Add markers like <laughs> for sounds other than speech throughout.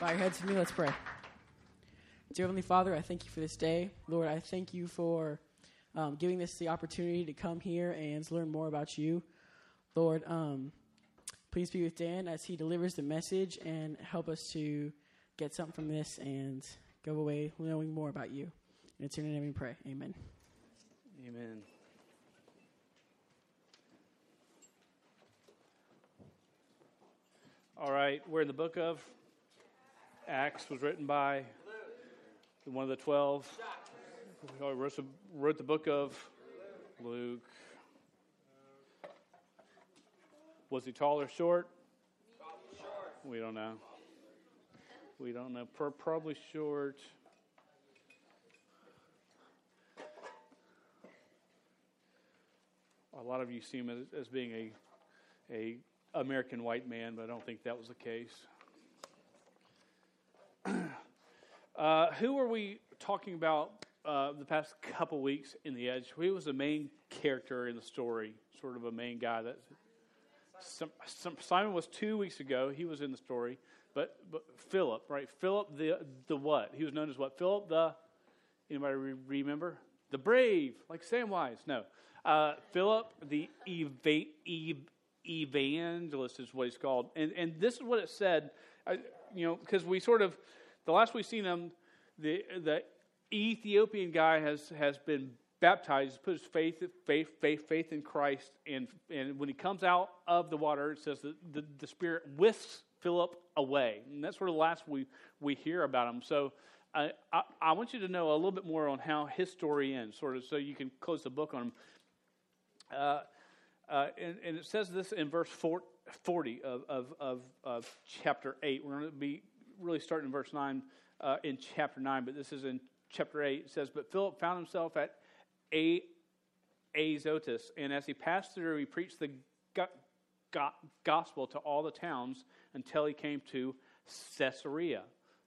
Bow your heads with me. Let's pray. Dear Heavenly Father, I thank you for this day. Lord, I thank you for um, giving us the opportunity to come here and learn more about you. Lord, um, please be with Dan as he delivers the message and help us to get something from this and go away knowing more about you. And in your name we pray. Amen. Amen. All right, we're in the book of Acts, was written by one of the twelve. Wrote the, wrote the book of Luke. Was he tall or short? We don't know. We don't know. Probably short. A lot of you see him as, as being a, a American white man, but I don't think that was the case. Uh, who were we talking about uh, the past couple weeks in the Edge? Who was the main character in the story? Sort of a main guy that some, some, Simon was two weeks ago. He was in the story, but but Philip, right? Philip the the what? He was known as what? Philip the anybody re- remember? The brave, like Samwise. No, uh, Philip the eva- ev- evangelist is what he's called, and and this is what it said. Uh, you know, because we sort of the last we've seen him, the the Ethiopian guy has has been baptized, put his faith, faith, faith, faith in Christ, and and when he comes out of the water, it says that the, the Spirit whisks Philip away, and that's sort of the last we we hear about him. So. I, I, I want you to know a little bit more on how his story ends, sort of, so you can close the book on him. Uh, uh, and, and, it says this in verse 40 of, of, of, of chapter 8. We're going to be really starting in verse 9 uh, in chapter 9, but this is in chapter 8. It says, But Philip found himself at a- Azotus, and as he passed through, he preached the go- go- gospel to all the towns until he came to Caesarea.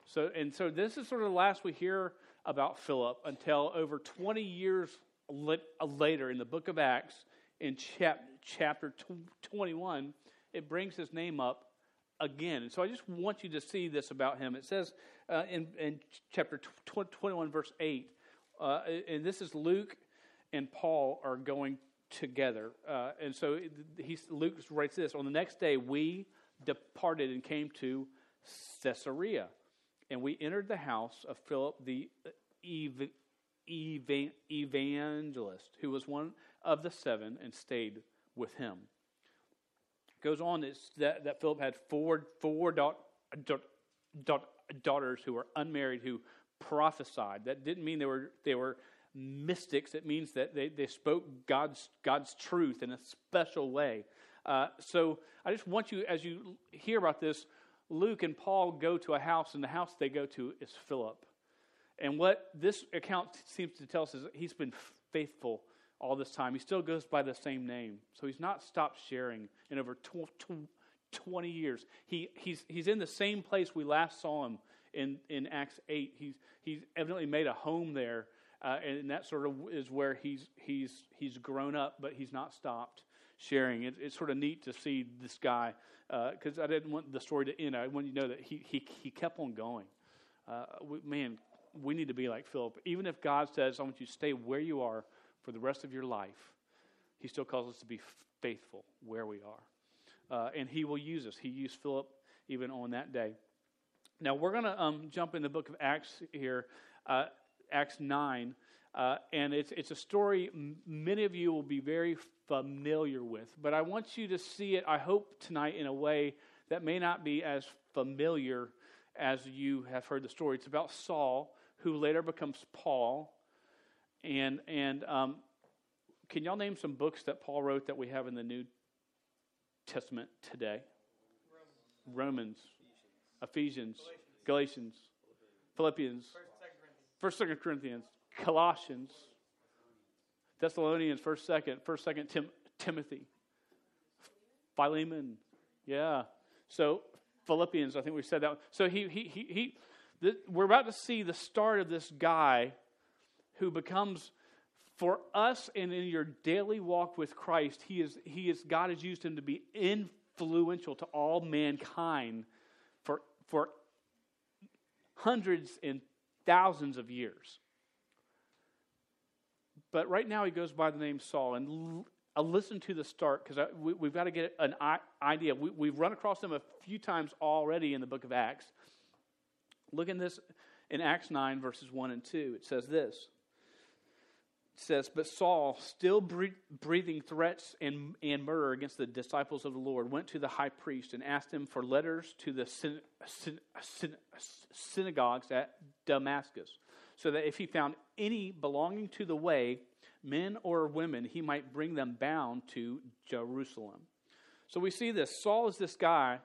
So, and so this is sort of the last we hear about Philip until over 20 years later in the book of Acts, in chap- chapter 21, it brings his name up again. And so I just want you to see this about him. It says uh, in, in chapter 21, verse 8, uh, and this is Luke and Paul are going together. Uh, and so Luke writes this On the next day, we departed and came to Caesarea. And we entered the house of Philip the ev- ev- evangelist, who was one of the seven, and stayed with him. Goes on that, that Philip had four, four da- da- da- daughters who were unmarried who prophesied. That didn't mean they were, they were mystics, it means that they, they spoke God's, God's truth in a special way. Uh, so I just want you, as you hear about this, Luke and Paul go to a house, and the house they go to is Philip. And what this account seems to tell us is he's been faithful all this time. He still goes by the same name. So he's not stopped sharing in over 20 years. He, he's, he's in the same place we last saw him in, in Acts 8. He's, he's evidently made a home there, uh, and that sort of is where he's, he's, he's grown up, but he's not stopped sharing. It, it's sort of neat to see this guy because uh, I didn't want the story to end. I want you to know that he, he, he kept on going. Uh, we, man, we need to be like Philip. Even if God says, I want you to stay where you are for the rest of your life, he still calls us to be faithful where we are. Uh, and he will use us. He used Philip even on that day. Now, we're going to um, jump in the book of Acts here, uh, Acts 9. Uh, and it's, it's a story many of you will be very familiar with. But I want you to see it, I hope, tonight in a way that may not be as familiar as you have heard the story. It's about Saul, who later becomes Paul. And, and um, can y'all name some books that Paul wrote that we have in the New Testament today? Romans, Romans Ephesians, Galatians, Galatians Philippians, First, Second Corinthians, Colossians, Thessalonians, First, Second, First, Second Tim, Timothy, Philemon, yeah. So Philippians, I think we said that. So he he he, he this, we're about to see the start of this guy who becomes for us and in your daily walk with Christ. He is he is God has used him to be influential to all mankind for for hundreds and thousands of years. But right now he goes by the name Saul. And l- I'll listen to the start because we, have got to get an I- idea. We, we've run across him a few times already in the book of Acts. Look in this in Acts 9, verses 1 and 2. It says this says, But Saul, still breathing threats and, and murder against the disciples of the Lord, went to the high priest and asked him for letters to the syn- syn- syn- synagogues at Damascus, so that if he found any belonging to the way, men or women, he might bring them bound to Jerusalem. So we see this. Saul is this guy,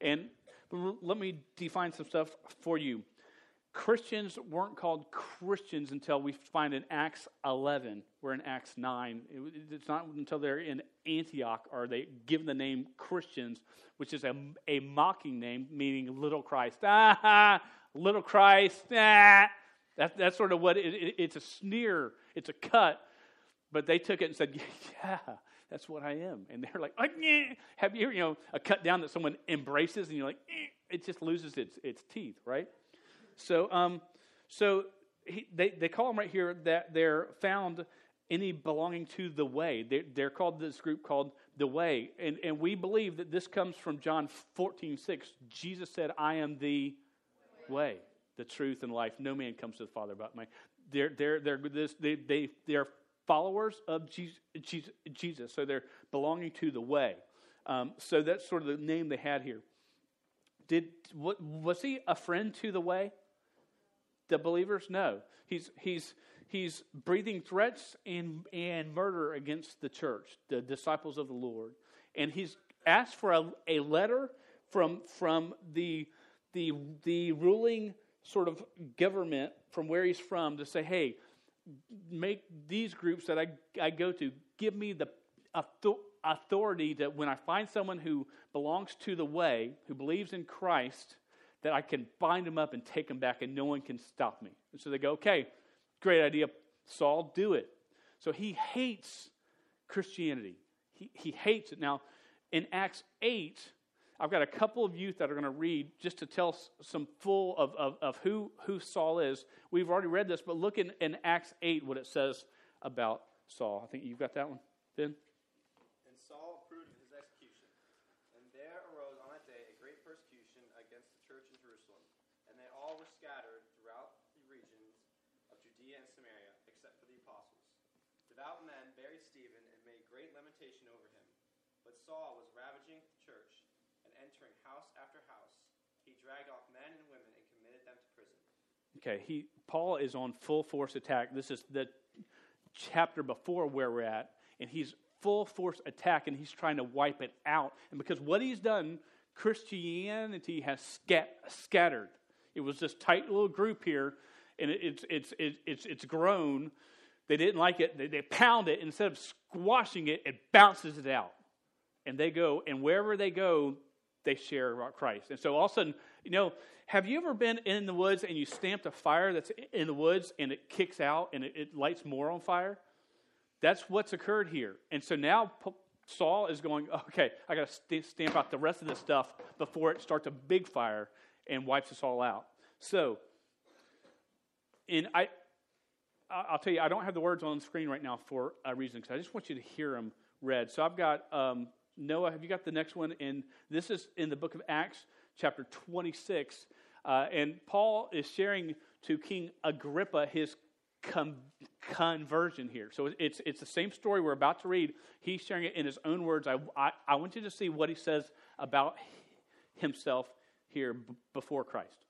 and let me define some stuff for you. Christians weren't called Christians until we find in Acts 11. We're in Acts 9. it's not until they're in Antioch are they given the name Christians, which is a, a mocking name, meaning little Christ. Ah, <laughs> little Christ. Ah. <laughs> That, that's sort of what it, it, it's a sneer, it's a cut. But they took it and said, <laughs> yeah, that's what I am. And they're like, have you, you know, a cut down that someone embraces and you're like, eh. it just loses its, its teeth, right? So, um, so he, they, they call them right here that they're found any belonging to the way. They're, they're called this group called the way. And, and we believe that this comes from John 14, 6. Jesus said, I am the way, the truth, and life. No man comes to the Father but me. They're, they're, they're, this, they, they, they're followers of Jesus, Jesus, so they're belonging to the way. Um, so that's sort of the name they had here. Did, was he a friend to the way? The believers? No. He's, he's, he's breathing threats and, and murder against the church, the disciples of the Lord. And he's asked for a, a letter from, from the, the, the ruling sort of government from where he's from to say, hey, make these groups that I, I go to give me the authority that when I find someone who belongs to the way, who believes in Christ, that I can bind them up and take them back, and no one can stop me. And so they go, okay, great idea, Saul, do it. So he hates Christianity. He, he hates it. Now, in Acts 8, I've got a couple of youth that are going to read just to tell some full of, of, of who, who Saul is. We've already read this, but look in, in Acts 8 what it says about Saul. I think you've got that one, Ben? Saul was ravaging the church and entering house after house, he dragged off men and women and committed them to prison. Okay, he Paul is on full force attack. This is the chapter before where we're at, and he's full force attack, and he's trying to wipe it out. And because what he's done, Christianity has scat- scattered. It was this tight little group here, and it, it's it's it's it's it's grown. They didn't like it. They, they pound it instead of squashing it. It bounces it out and they go, and wherever they go, they share about Christ. And so all of a sudden, you know, have you ever been in the woods and you stamped a fire that's in the woods and it kicks out and it, it lights more on fire? That's what's occurred here. And so now Saul is going, okay, I got to st- stamp out the rest of this stuff before it starts a big fire and wipes us all out. So, and I, I'll tell you, I don't have the words on the screen right now for a reason because I just want you to hear them read. So I've got um, Noah, have you got the next one? And this is in the book of Acts, chapter 26. Uh, and Paul is sharing to King Agrippa his com- conversion here. So it's, it's the same story we're about to read. He's sharing it in his own words. I, I, I want you to see what he says about himself here b- before Christ.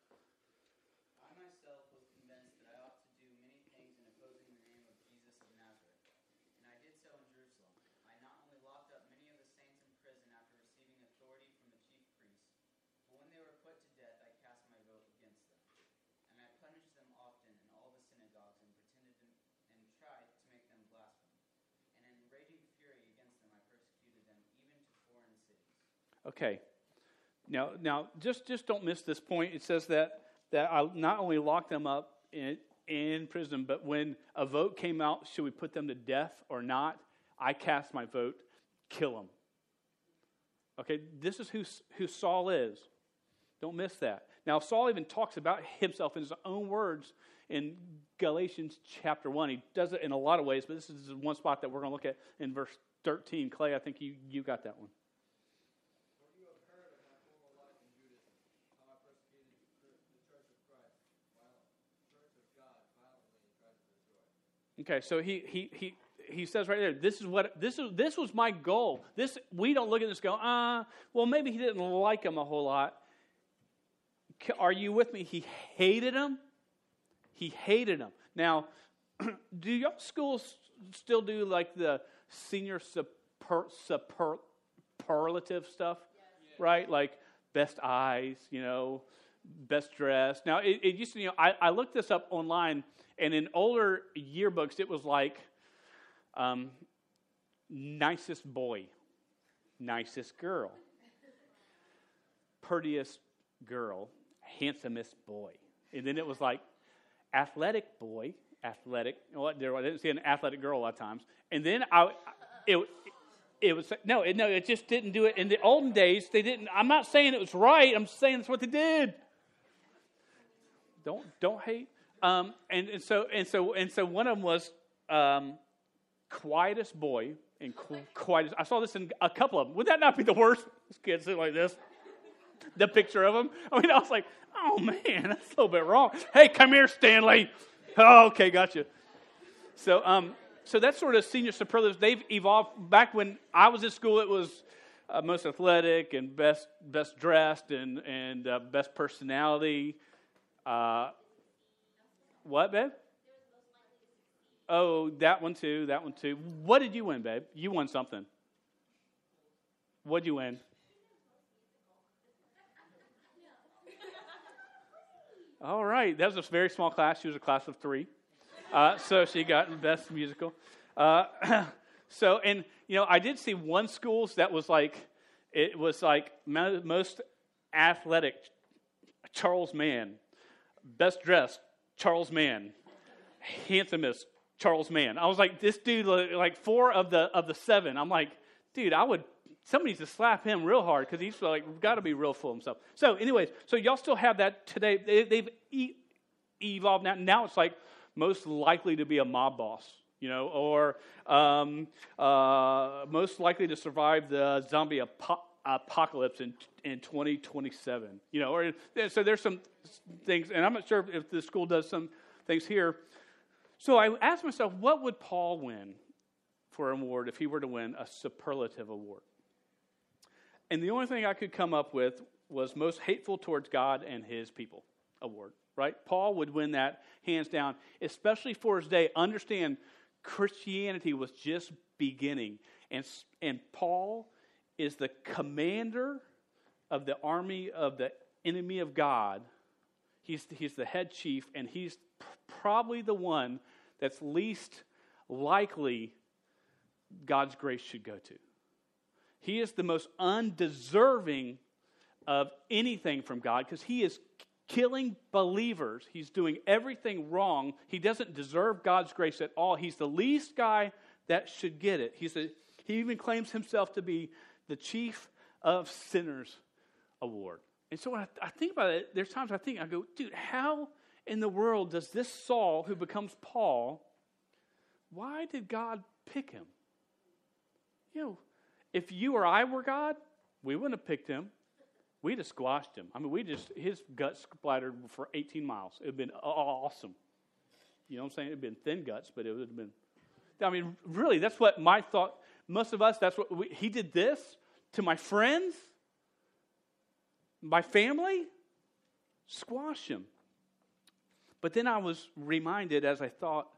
Okay. Now, now, just just don't miss this point. It says that that I not only locked them up in in prison, but when a vote came out, should we put them to death or not? I cast my vote, kill them. Okay, this is who who Saul is. Don't miss that. Now, Saul even talks about himself in his own words in Galatians chapter 1. He does it in a lot of ways, but this is one spot that we're going to look at in verse 13. Clay, I think you, you got that one. Okay, so he, he, he, he says right there, this is what this is this was my goal. This we don't look at this go, ah, uh, well maybe he didn't like him a whole lot. Are you with me? He hated him. He hated him. Now, <clears throat> do your schools still do like the senior super, superlative stuff? Yes. Right? Like best eyes, you know, best dressed. Now, it, it used to, you know, I, I, looked this up online, and in older yearbooks, it was like um, nicest boy, nicest girl, prettiest girl, handsomest boy. And then it was like athletic boy, athletic. Well, I didn't see an athletic girl a lot of times. And then I, it, it was no, it, no, it just didn't do it. In the olden days, they didn't. I'm not saying it was right. I'm saying it's what they did. Don't don't hate. Um, and, and so and so and so one of them was um, quietest boy and quietest. I saw this in a couple of them. Would that not be the worst? This kid sitting like this the picture of him. <laughs> I mean, I was like, oh man, that's a little bit wrong. Hey, come here, Stanley. Oh, okay, gotcha. So, um, so that's sort of senior superlatives. They've evolved. Back when I was in school, it was uh, most athletic and best best dressed and and uh, best personality. Uh, what, babe? Oh, that one too. That one too. What did you win, babe? You won something. What'd you win? All right, that was a very small class. She was a class of three, uh, so she got best musical. Uh, <clears throat> so, and you know, I did see one schools that was like it was like most athletic Charles Mann, best dressed Charles Mann, handsomest Charles Mann. I was like, this dude, like four of the of the seven. I'm like, dude, I would somebody needs to slap him real hard because he's like got to be real full of himself. So, anyways, so y'all still have that today. They, have e- evolved now. Now it's like most likely to be a mob boss, you know, or um, uh, most likely to survive the zombie apo- apocalypse in in 2027, you know. Or so there's some things, and I'm not sure if the school does some things here. So I asked myself, what would Paul win for an award if he were to win a superlative award? And the only thing I could come up with was most hateful towards God and his people award, right? Paul would win that hands down, especially for his day. Understand, Christianity was just beginning. And, and Paul is the commander of the army of the enemy of God. He's, he's the head chief, and he's probably the one that's least likely God's grace should go to. He is the most undeserving of anything from God because he is killing believers. He's doing everything wrong. He doesn't deserve God's grace at all. He's the least guy that should get it. He's a, he even claims himself to be the chief of sinners award. And so when I, I think about it, there's times I think, I go, dude, how in the world does this Saul, who becomes Paul, why did God pick him? You know, if you or I were God, we wouldn't have picked him. We'd have squashed him. I mean, we just, his guts splattered for 18 miles. It would have been awesome. You know what I'm saying? It would have been thin guts, but it would have been. I mean, really, that's what my thought, most of us, that's what we, he did this to my friends, my family, squash him. But then I was reminded as I thought,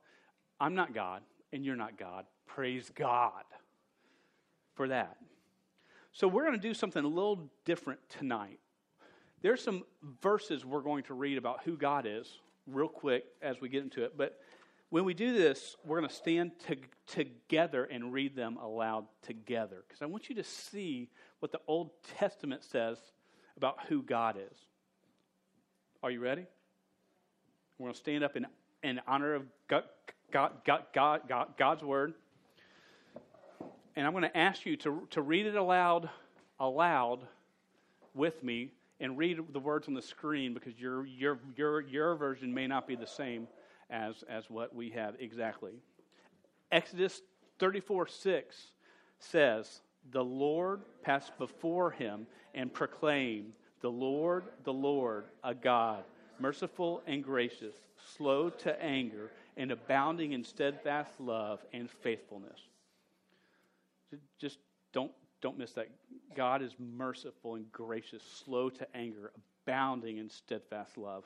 I'm not God, and you're not God. Praise God for that. So we're going to do something a little different tonight. There's some verses we're going to read about who God is real quick as we get into it. But when we do this, we're going to stand to, together and read them aloud together because I want you to see what the Old Testament says about who God is. Are you ready? We're going to stand up in, in honor of God, God, God, God, God's word and I'm going to ask you to, to read it aloud, aloud with me. and read the words on the screen because your, your, your, your version may not be the same as, as what we have exactly. Exodus 34 6 says, The Lord passed before him and proclaimed, The Lord, the Lord, a God, merciful and gracious, slow to anger, and abounding in steadfast love and faithfulness. Just don't, don't miss that. God is merciful and gracious, slow to anger, abounding in steadfast love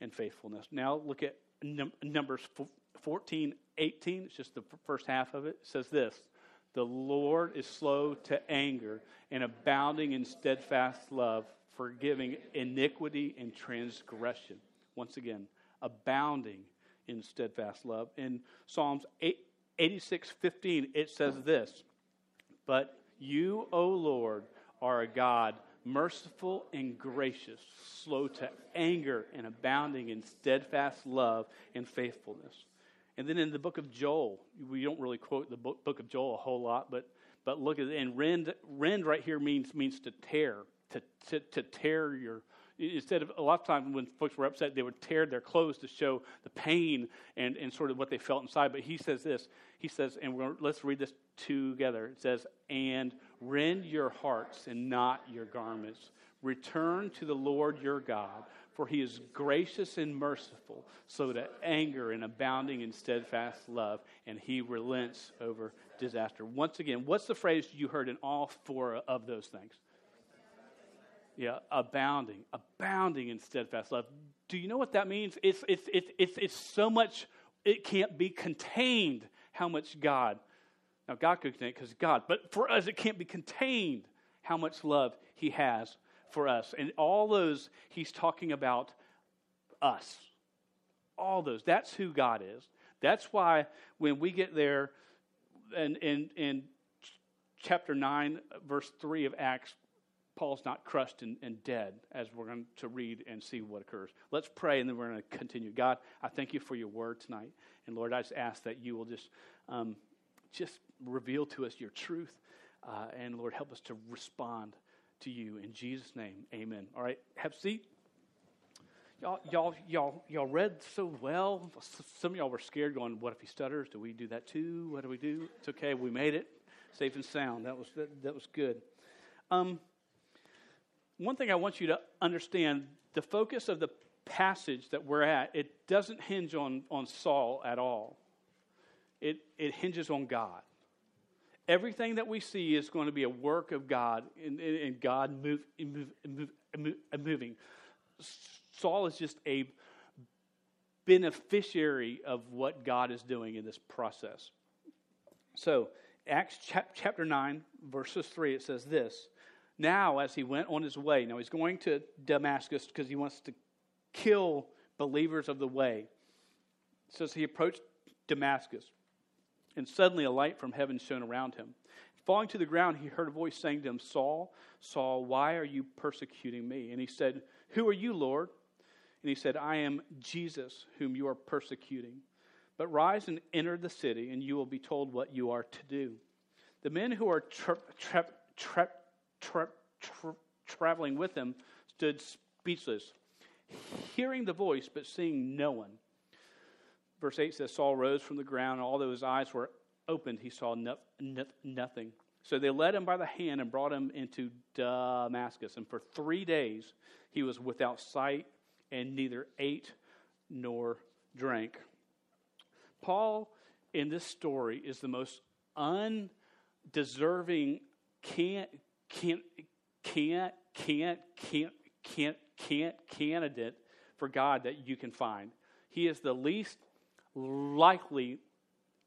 and faithfulness. Now look at num- Numbers 14, 18. It's just the first half of it. Says this The Lord is slow to anger and abounding in steadfast love, forgiving iniquity and transgression. Once again, abounding in steadfast love. In Psalms 86, 15, it says this But you, O Lord, are a God merciful and gracious, slow to anger, and abounding in steadfast love and faithfulness. And then in the book of Joel, we don't really quote the book, book of Joel a whole lot, but, but look at it. And rend, rend right here means, means to tear, to, to, to tear your, instead of a lot of times when folks were upset, they would tear their clothes to show the pain and, and sort of what they felt inside. But he says this. He says, and we're, let's read this together. It says, and rend your hearts and not your garments. Return to the Lord your God, for he is gracious and merciful, slow to anger and abounding in steadfast love, and he relents over disaster. Once again, what's the phrase you heard in all four of those things? Yeah, abounding, abounding in steadfast love. Do you know what that means? It's, it's, it's, it's, it's so much, it can't be contained how much God, now God could contain it because God, but for us, it can't be contained how much love He has for us. And all those, He's talking about us. All those. That's who God is. That's why when we get there in, in, in chapter 9, verse 3 of Acts, Paul's not crushed and, and, dead, as we're going to read and see what occurs. Let's pray, and then we're going to continue. God, I thank you for your word tonight. And Lord, I just ask that you will just, um, just reveal to us your truth. Uh, and Lord, help us to respond to you. In Jesus' name, amen. All right, have a seat. Y'all, y'all, y'all, y'all read so well. Some of y'all were scared, going, "What if he stutters? Do we do that too? What do we do?" It's okay. We made it safe and sound. That was that, that was good. Um, one thing I want you to understand: the focus of the passage that we're at, it doesn't hinge on on Saul at all. It it hinges on God. Everything that we see is going to be a work of God, and, and God move, move, move, moving. Saul is just a beneficiary of what God is doing in this process. So, Acts chapter 9, verses 3, it says this Now, as he went on his way, now he's going to Damascus because he wants to kill believers of the way. It says he approached Damascus, and suddenly a light from heaven shone around him. Falling to the ground, he heard a voice saying to him, Saul, Saul, why are you persecuting me? And he said, Who are you, Lord? And he said, I am Jesus, whom you are persecuting. But rise and enter the city, and you will be told what you are to do. The men who are tra- tra- tra- traveling with him stood speechless, hearing the voice, but seeing no one. Verse 8 says, Saul rose from the ground, and although his eyes were opened, he saw no- no- nothing. So they led him by the hand and brought him into Damascus. And for three days he was without sight and neither ate nor drank. Paul, in this story, is the most undeserving, can't, can't, can't, can't, can't, can't, can't candidate for God that you can find. He is the least likely,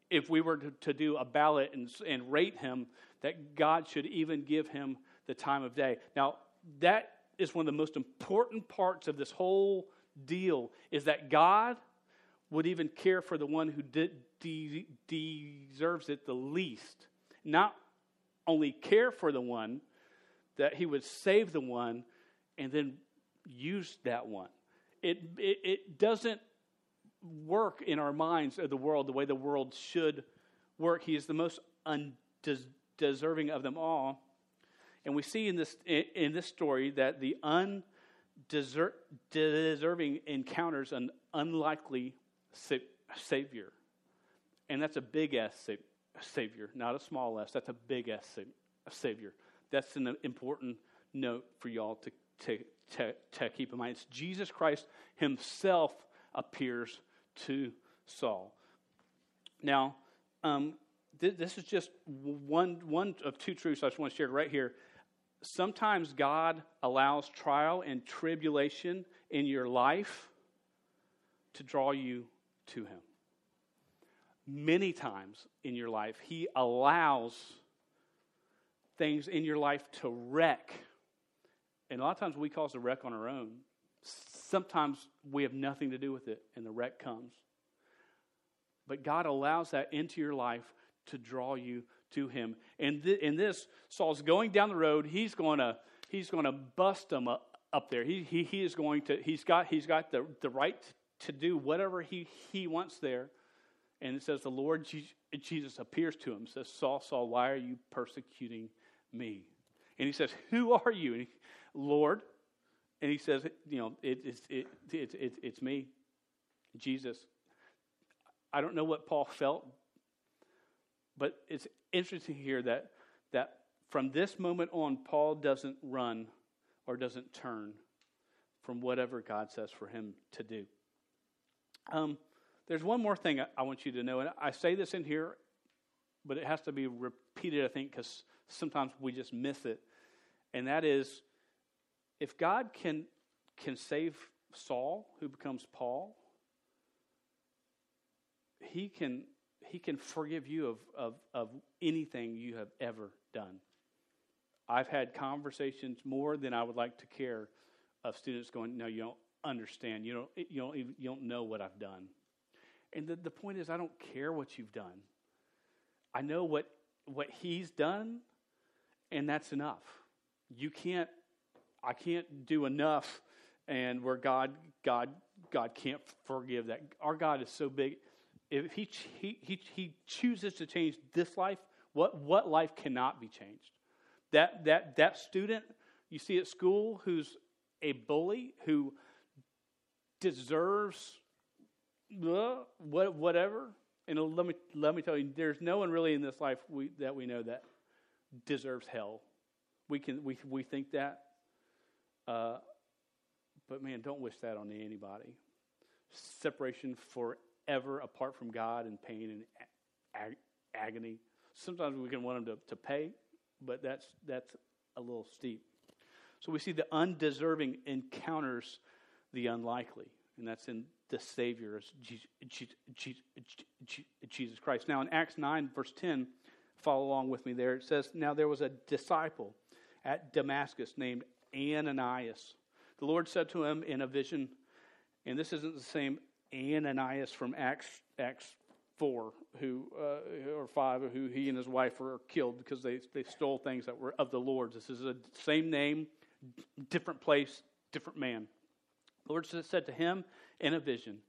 if we were to, to do a ballot and, and rate him, that God should even give him the time of day. Now, that is one of the most important parts of this whole deal is that God would even care for the one who de- de- deserves it the least. Not only care for the one, that he would save the one and then use that one. It, it, it doesn't work in our minds of the world the way the world should work. He is the most undeserving of them all. And we see in this, in, this story that the undeserving encounters an unlikely sa- Savior. And that's a big S sa- Savior, not a small s. That's a big S sa- Savior. That's an important note for y'all to, to, to, to keep in mind. It's Jesus Christ Himself appears to Saul. Now, um, th- this is just one, one of two truths I just want to share right here. Sometimes God allows trial and tribulation in your life to draw you to Him. Many times in your life, He allows things in your life to wreck. And a lot of times we cause the wreck on our own. Sometimes we have nothing to do with it, and the wreck comes. But God allows that into your life to draw you to Him. And th- in this, Saul's going down the road. He's going to he's going to bust them up, up there. He, he, he is going to he's got he's got the, the right to do whatever he, he wants there. And it says the Lord Jesus appears to him. Says Saul, Saul, why are you persecuting me? And he says, Who are you? He, Lord. And he says, You know, it, it, it, it, it, it's me, Jesus. I don't know what Paul <laughs> felt, but it's interesting here that, that from this moment on, Paul doesn't run or doesn't turn from whatever God says for him to do. Um, there's one more thing I want you to know, and I say this in here, but it has to be repeated, I think, because sometimes we just miss it. And that is if God can, can save Saul, who becomes Paul, he can, he can forgive you of, of, of anything you have ever done. I've had conversations more than I would like to care of students going, No, you don't understand. You don't, you don't, even, you don't know what I've done. And the, the point is, I don't care what you've done. I know what, what he's done, and that's enough. You can't, I can't do enough, and where God, God, God can't forgive that. Our God is so big. If he, he, he, he chooses to change this life, what, what life cannot be changed? That, that, that student you see at school who's a bully, who deserves uh, what, whatever. And let me, let me tell you, there's no one really in this life we, that we know that deserves hell. We, can, we, we think that. Uh, but man, don't wish that on anybody. Separation forever apart from God and pain and ag- agony. Sometimes we can want them to, to pay, but that's, that's a little steep. So we see the undeserving encounters the unlikely, and that's in the Savior Jesus Christ. Now, in Acts 9, verse 10, follow along with me there. It says, Now there was a disciple at Damascus named Ananias. The Lord said to him in a vision, and this isn't the same Ananias from Acts, Acts 4 who uh, or 5 who he and his wife were killed because they, they stole things that were of the Lord's. This is the same name, different place, different man. The Lord said to him in a vision,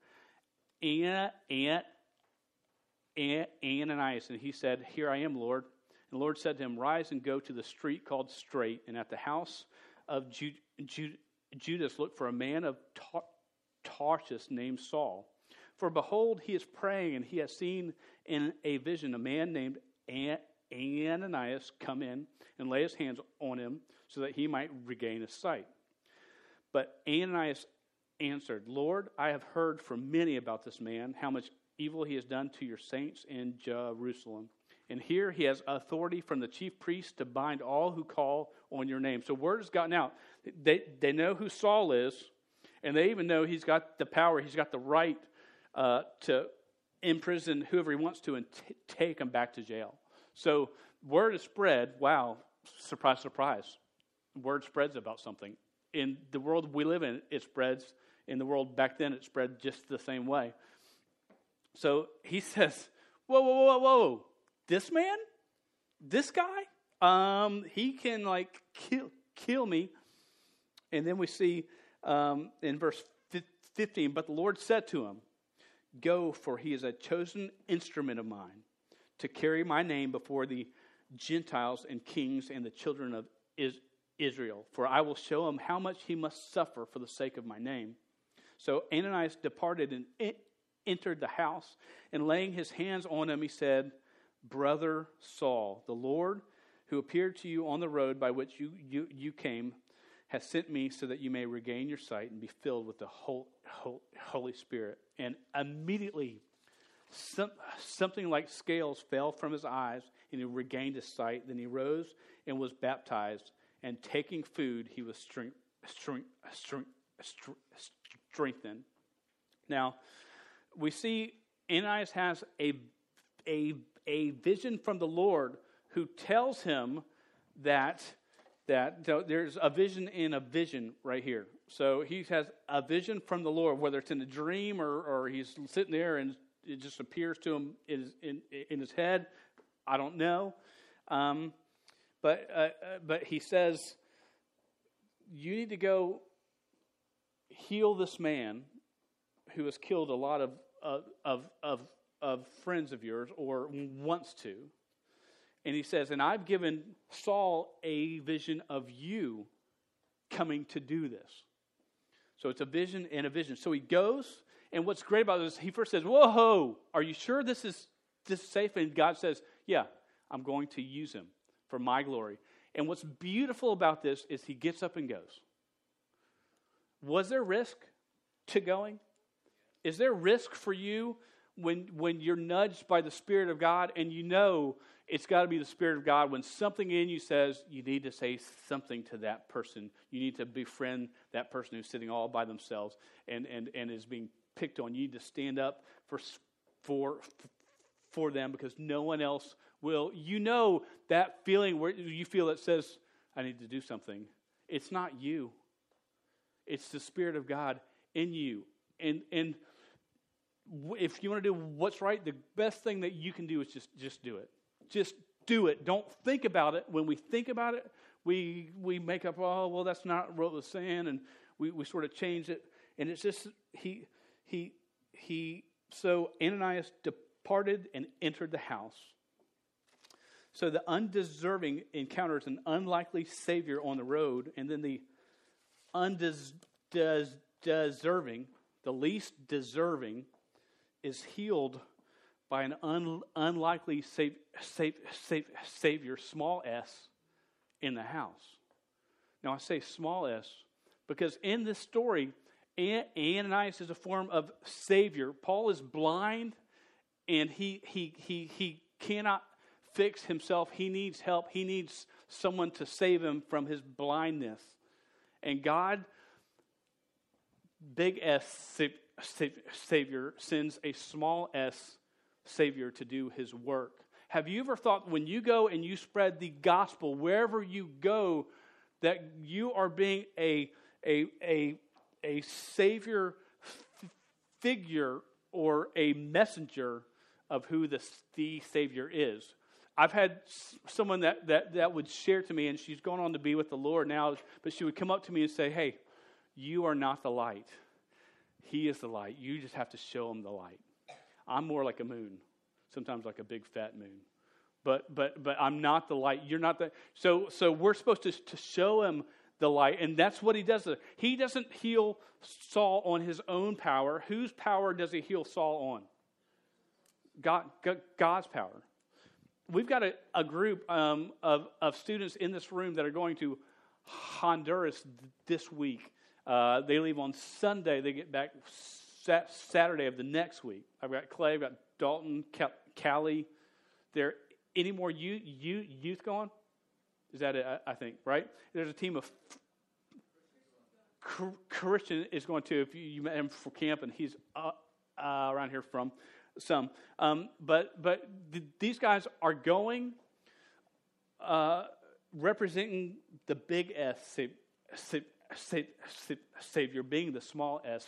Ananias. And he said, Here I am, Lord. And the Lord said to him, Rise and go to the street called Straight, and at the house of Ju- Ju- Judas looked for a man of Tar- Tarsus named Saul. For behold, he is praying, and he has seen in a vision a man named An- Ananias come in and lay his hands on him so that he might regain his sight. But Ananias answered, Lord, I have heard from many about this man, how much evil he has done to your saints in Jerusalem. And here he has authority from the chief priest to bind all who call on your name. So word has gotten out. They, they know who Saul is, and they even know he's got the power, he's got the right uh, to imprison whoever he wants to and t- take him back to jail. So word is spread. Wow, surprise, surprise. Word spreads about something. In the world we live in, it spreads. In the world back then, it spread just the same way. So he <laughs> says, Whoa, whoa, whoa, whoa. This man? This guy? Um, he can like kill, kill me. And then we see um, in verse 15, but the Lord said to him, Go, for he is a chosen instrument of mine to carry my name before the Gentiles and kings and the children of Israel, for I will show him how much he must suffer for the sake of my name. So Ananias departed and entered the house, and laying his hands on him, he said, Brother Saul, the Lord who appeared to you on the road by which you, you, you came has sent me so that you may regain your sight and be filled with the whole, whole, Holy Spirit. And immediately, some, something like scales fell from his eyes, and he regained his sight. Then he rose and was baptized, and taking food, he was strength, strength, strength, strengthened. Now, we see Ananias has a, a, a vision from the Lord who tells him that, that there's a vision in a vision right here. So he has a vision from the Lord, whether it's in a dream or, or he's sitting there and it just appears to him in, in, in his head. I don't know. Um, but, uh, uh but he says, You need to go heal this man who has killed a lot of, of, of, of friends of yours or wants to. And he says, And I've given Saul a vision of you coming to do this. So it's a vision and a vision. So he goes, and what's great about this, he first says, Whoa, are you sure this is this is safe? And God says, Yeah, I'm going to use him for my glory. And what's beautiful about this is he gets up and goes. Was there risk to going? Is there risk for you when, when you're nudged by the Spirit of God and you know it's got to be the Spirit of God when something in you says you need to say something to that person? You need to befriend that person who's sitting all by themselves and, and, and is being picked on. You need to stand up for, for, for them because no one else will. You know that feeling where you feel it says, I need to do something. It's not you, it's the Spirit of God in you. And, and if you want to do what's right, the best thing that you can do is just, just do it. Just do it. Don't think about it. When we think about it, we, we make up, oh, well, that's not what was saying, and we, we sort of change it. And it's just, he, he, he, so Ananias departed and entered the house. So the undeserving encounters an unlikely Savior on the road, and then the undeserving, the least deserving, is healed by an un, unlikely save, save, save, Savior, small s, in the house. Now, I say small s because in this story, Ananias is a form of Savior. Paul is blind and he, he, he, he cannot fix himself. He needs help. He needs someone to save him from his blindness. And God, big S Savior sends a small s Savior to do his work. Have you ever thought when you go and you spread the gospel wherever you go that you are being a, a, a, a Savior f- figure or a messenger of who the, the Savior is? I've had someone that, that, that would share to me, and she's gone on to be with the Lord now, but she would come up to me and say, Hey, you are not the light. He is the light. You just have to show him the light. I'm more like a moon, sometimes like a big fat moon. But but but I'm not the light. You're not the so so we're supposed to, to show him the light, and that's what he does. He doesn't heal Saul on his own power. Whose power does he heal Saul on? God, God's power. We've got a, a group um, of, of students in this room that are going to Honduras this week. Uh, they leave on Sunday. They get back sat- Saturday of the next week. I've got Clay, I've got Dalton, Callie. There any more youth, youth, going? Is that it? I think right. There's a team of Christian is going to. If you, you met him for camp, and he's uh, uh, around here from some. Um, but but th- these guys are going, uh, representing the big S, Savior, being the small s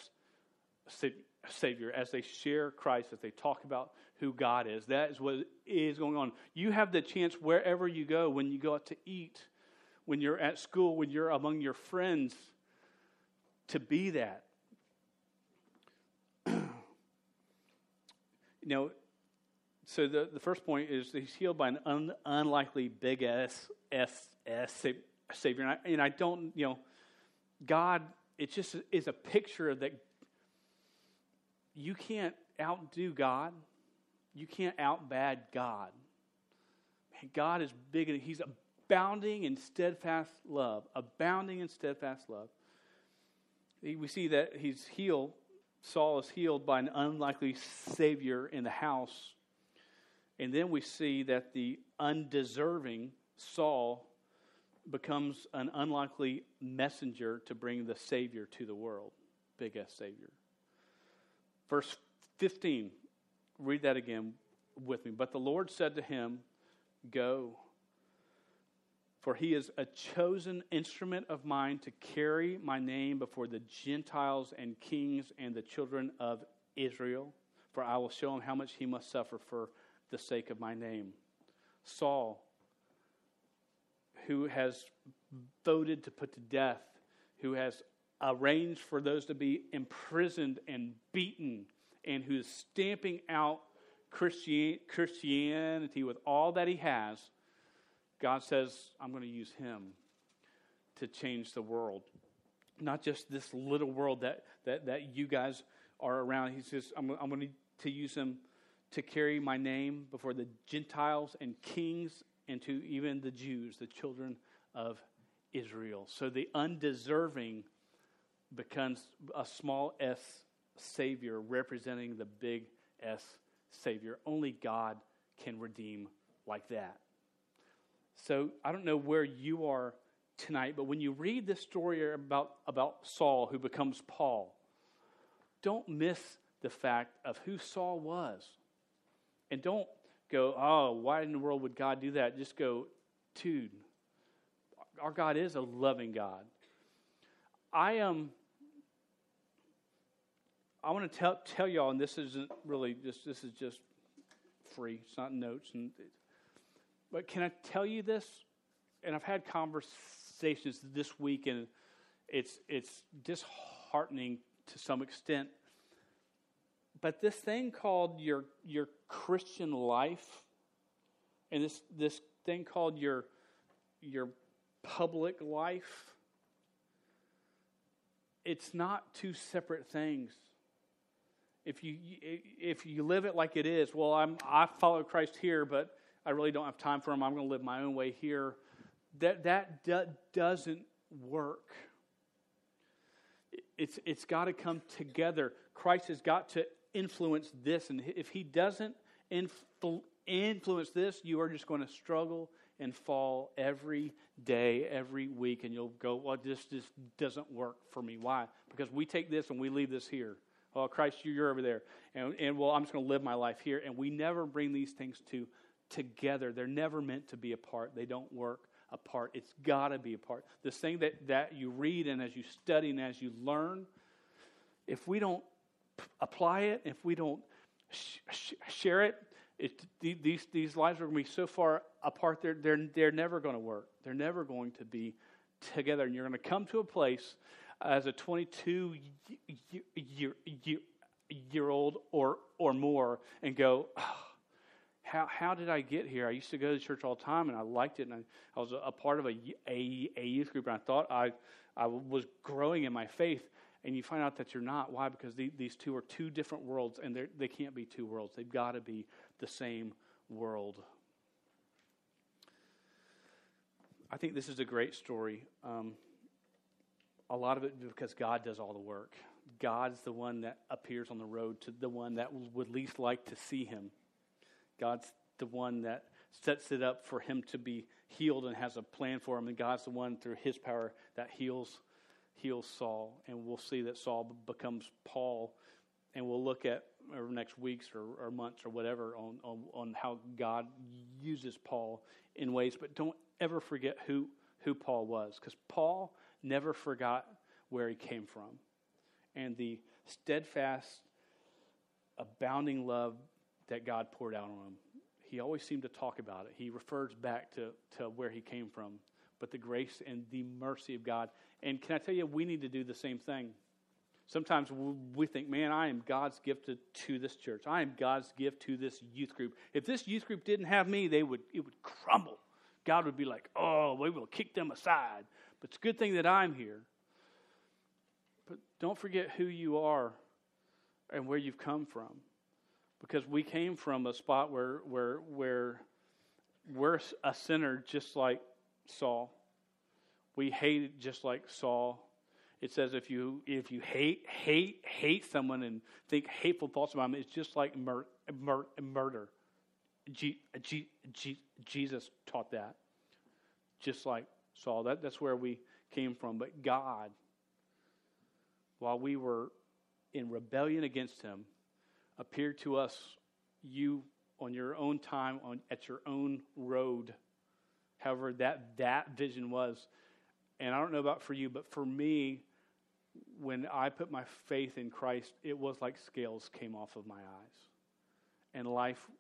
Savior, as they share Christ, as they talk about who God is. That is what is going on. You have the chance wherever you go, when you go out to eat, when you're at school, when you're among your friends, to be that. <clears throat> you know, so the, the first point is he's healed by an un, unlikely big S, S, S Savior. And I, and I don't, you know, God, it just is a picture that you can't outdo God. You can't outbad God. Man, God is big He's abounding in steadfast love, abounding in steadfast love. We see that He's healed, Saul is healed by an unlikely Savior in the house. And then we see that the undeserving Saul becomes an unlikely messenger to bring the Savior to the world. Big S Savior. Verse 15, read that again with me. But the Lord said to him, Go, for he is a chosen instrument of mine to carry my name before the Gentiles and kings and the children of Israel. For I will show him how much he must suffer for the sake of my name. Saul, who has voted to put to death, who has arranged for those to be imprisoned and beaten, and who is stamping out Christian, Christianity with all that he has, God says, I'm going to use him to change the world. Not just this little world that, that, that you guys are around. He says, I'm, I'm going to use him to carry my name before the Gentiles and kings and to even the Jews, the children of Israel. So the undeserving becomes a small s Savior representing the big S Savior. Only God can redeem like that. So I don't know where you are tonight, but when you read this story about, about Saul, who becomes Paul, don't miss the fact of who Saul was. And don't go, oh, why in the world would God do that? Just go, dude, our God is a loving God. I am. Um, I want to tell tell y'all, and this isn't really just this is just free. It's not notes, and but can I tell you this? And I've had conversations this week, and it's it's disheartening to some extent. But this thing called your your Christian life, and this this thing called your your public life, it's not two separate things if you if you live it like it is, well, I'm I follow Christ here, but I really don't have time for him. I'm going to live my own way here. That that do, doesn't work. It's it's got to come together. Christ has got to influence this, and if he doesn't influ- influence this, you are just going to struggle and fall every day, every week, and you'll go, well, this just doesn't work for me. Why? Because we take this and we leave this here. Oh, Christ, you're over there. And, and well, I'm just going to live my life here. And we never bring these things to together. They're never meant to be apart. They don't work apart. It's got to be apart. This thing that, that you read and as you study and as you learn, if we don't apply it, if we don't sh- sh- share it, it, these, these lives are going to be so far apart, they're, they're, they're never going to work. They're never going to be together. And you're going to come to a place as a 22 year, year, year old or, or more and go, oh, how, how did I get here? I used to go to church all the time and I liked it. And I, I was a, a part of a, a, a, youth group and I thought I, I was growing in my faith. And you find out that you're not. Why? Because the, these two are two different worlds and they can't be two worlds. They've got to be the same world. I think this is a great story. Um, a lot of it because God does all the work. God's the one that appears on the road to the one that would least like to see him. God's the one that sets it up for him to be healed and has a plan for him. And God's the one through his power that heals heals Saul. And we'll see that Saul becomes Paul. And we'll look at over next weeks or, or months or whatever on, on, on how God uses Paul in ways. But don't ever forget who, who Paul was. Because Paul never forgot where he came from. And the steadfast, abounding love that God poured out on him. He always seemed to talk about it. He refers back to, to where he came from. But the grace and the mercy of God. And can I tell you, we need to do the same thing. Sometimes we think, man, I am God's gift to, to, this church. I am God's gift to this youth group. If this youth group didn't have me, they would, it would crumble God would be like, oh, we will kick them aside. But it's a good thing that I'm here. But don't forget who you are and where you've come from. Because we came from a spot where, where, where we're a sinner just like Saul. We hate just like Saul. It says if you if you hate hate hate someone and think hateful thoughts about them, it's just like mur- mur- murder. G- G- G- Jesus taught that, just like Saul. That that's where we came from. But God, while we were in rebellion against Him, appeared to us, you on your own time, on at your own road, however that that vision was. And I don't know about for you, but for me, when I put my faith in Christ, it was like scales came off of my eyes. And life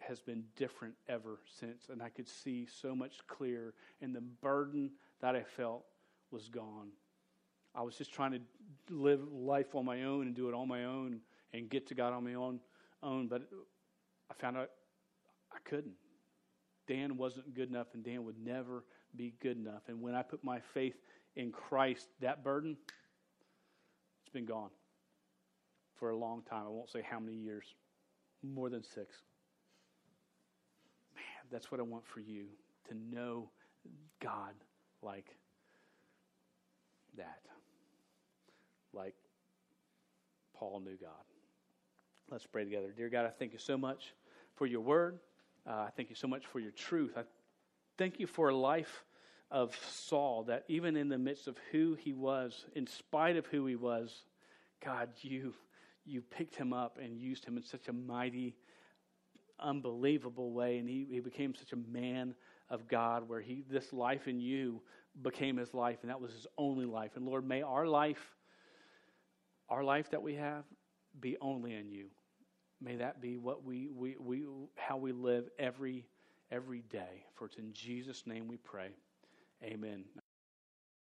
has been different ever since. And I could see so much clearer. And the burden that I felt was gone. I was just trying to live life on my own and do it on my own and get to God on my own, own. But I found out I couldn't. Dan wasn't good enough, and Dan would never be good enough. And when I put my faith in Christ, that burden, it's been gone for a long time. I won't say how many years, more than six. Man, that's what I want for you to know God like that. Like Paul knew God. Let's pray together. Dear God, I thank you so much for your word. Uh, I thank you so much for your truth. I thank you for a life of Saul that even in the midst of who he was, in spite of who he was, God, you you picked him up and used him in such a mighty, unbelievable way, and he, he became such a man of God, where he this life in you became his life, and that was his only life. And Lord, may our life, our life that we have, be only in you. May that be what we, we, we how we live every every day. For it's in Jesus' name we pray. Amen.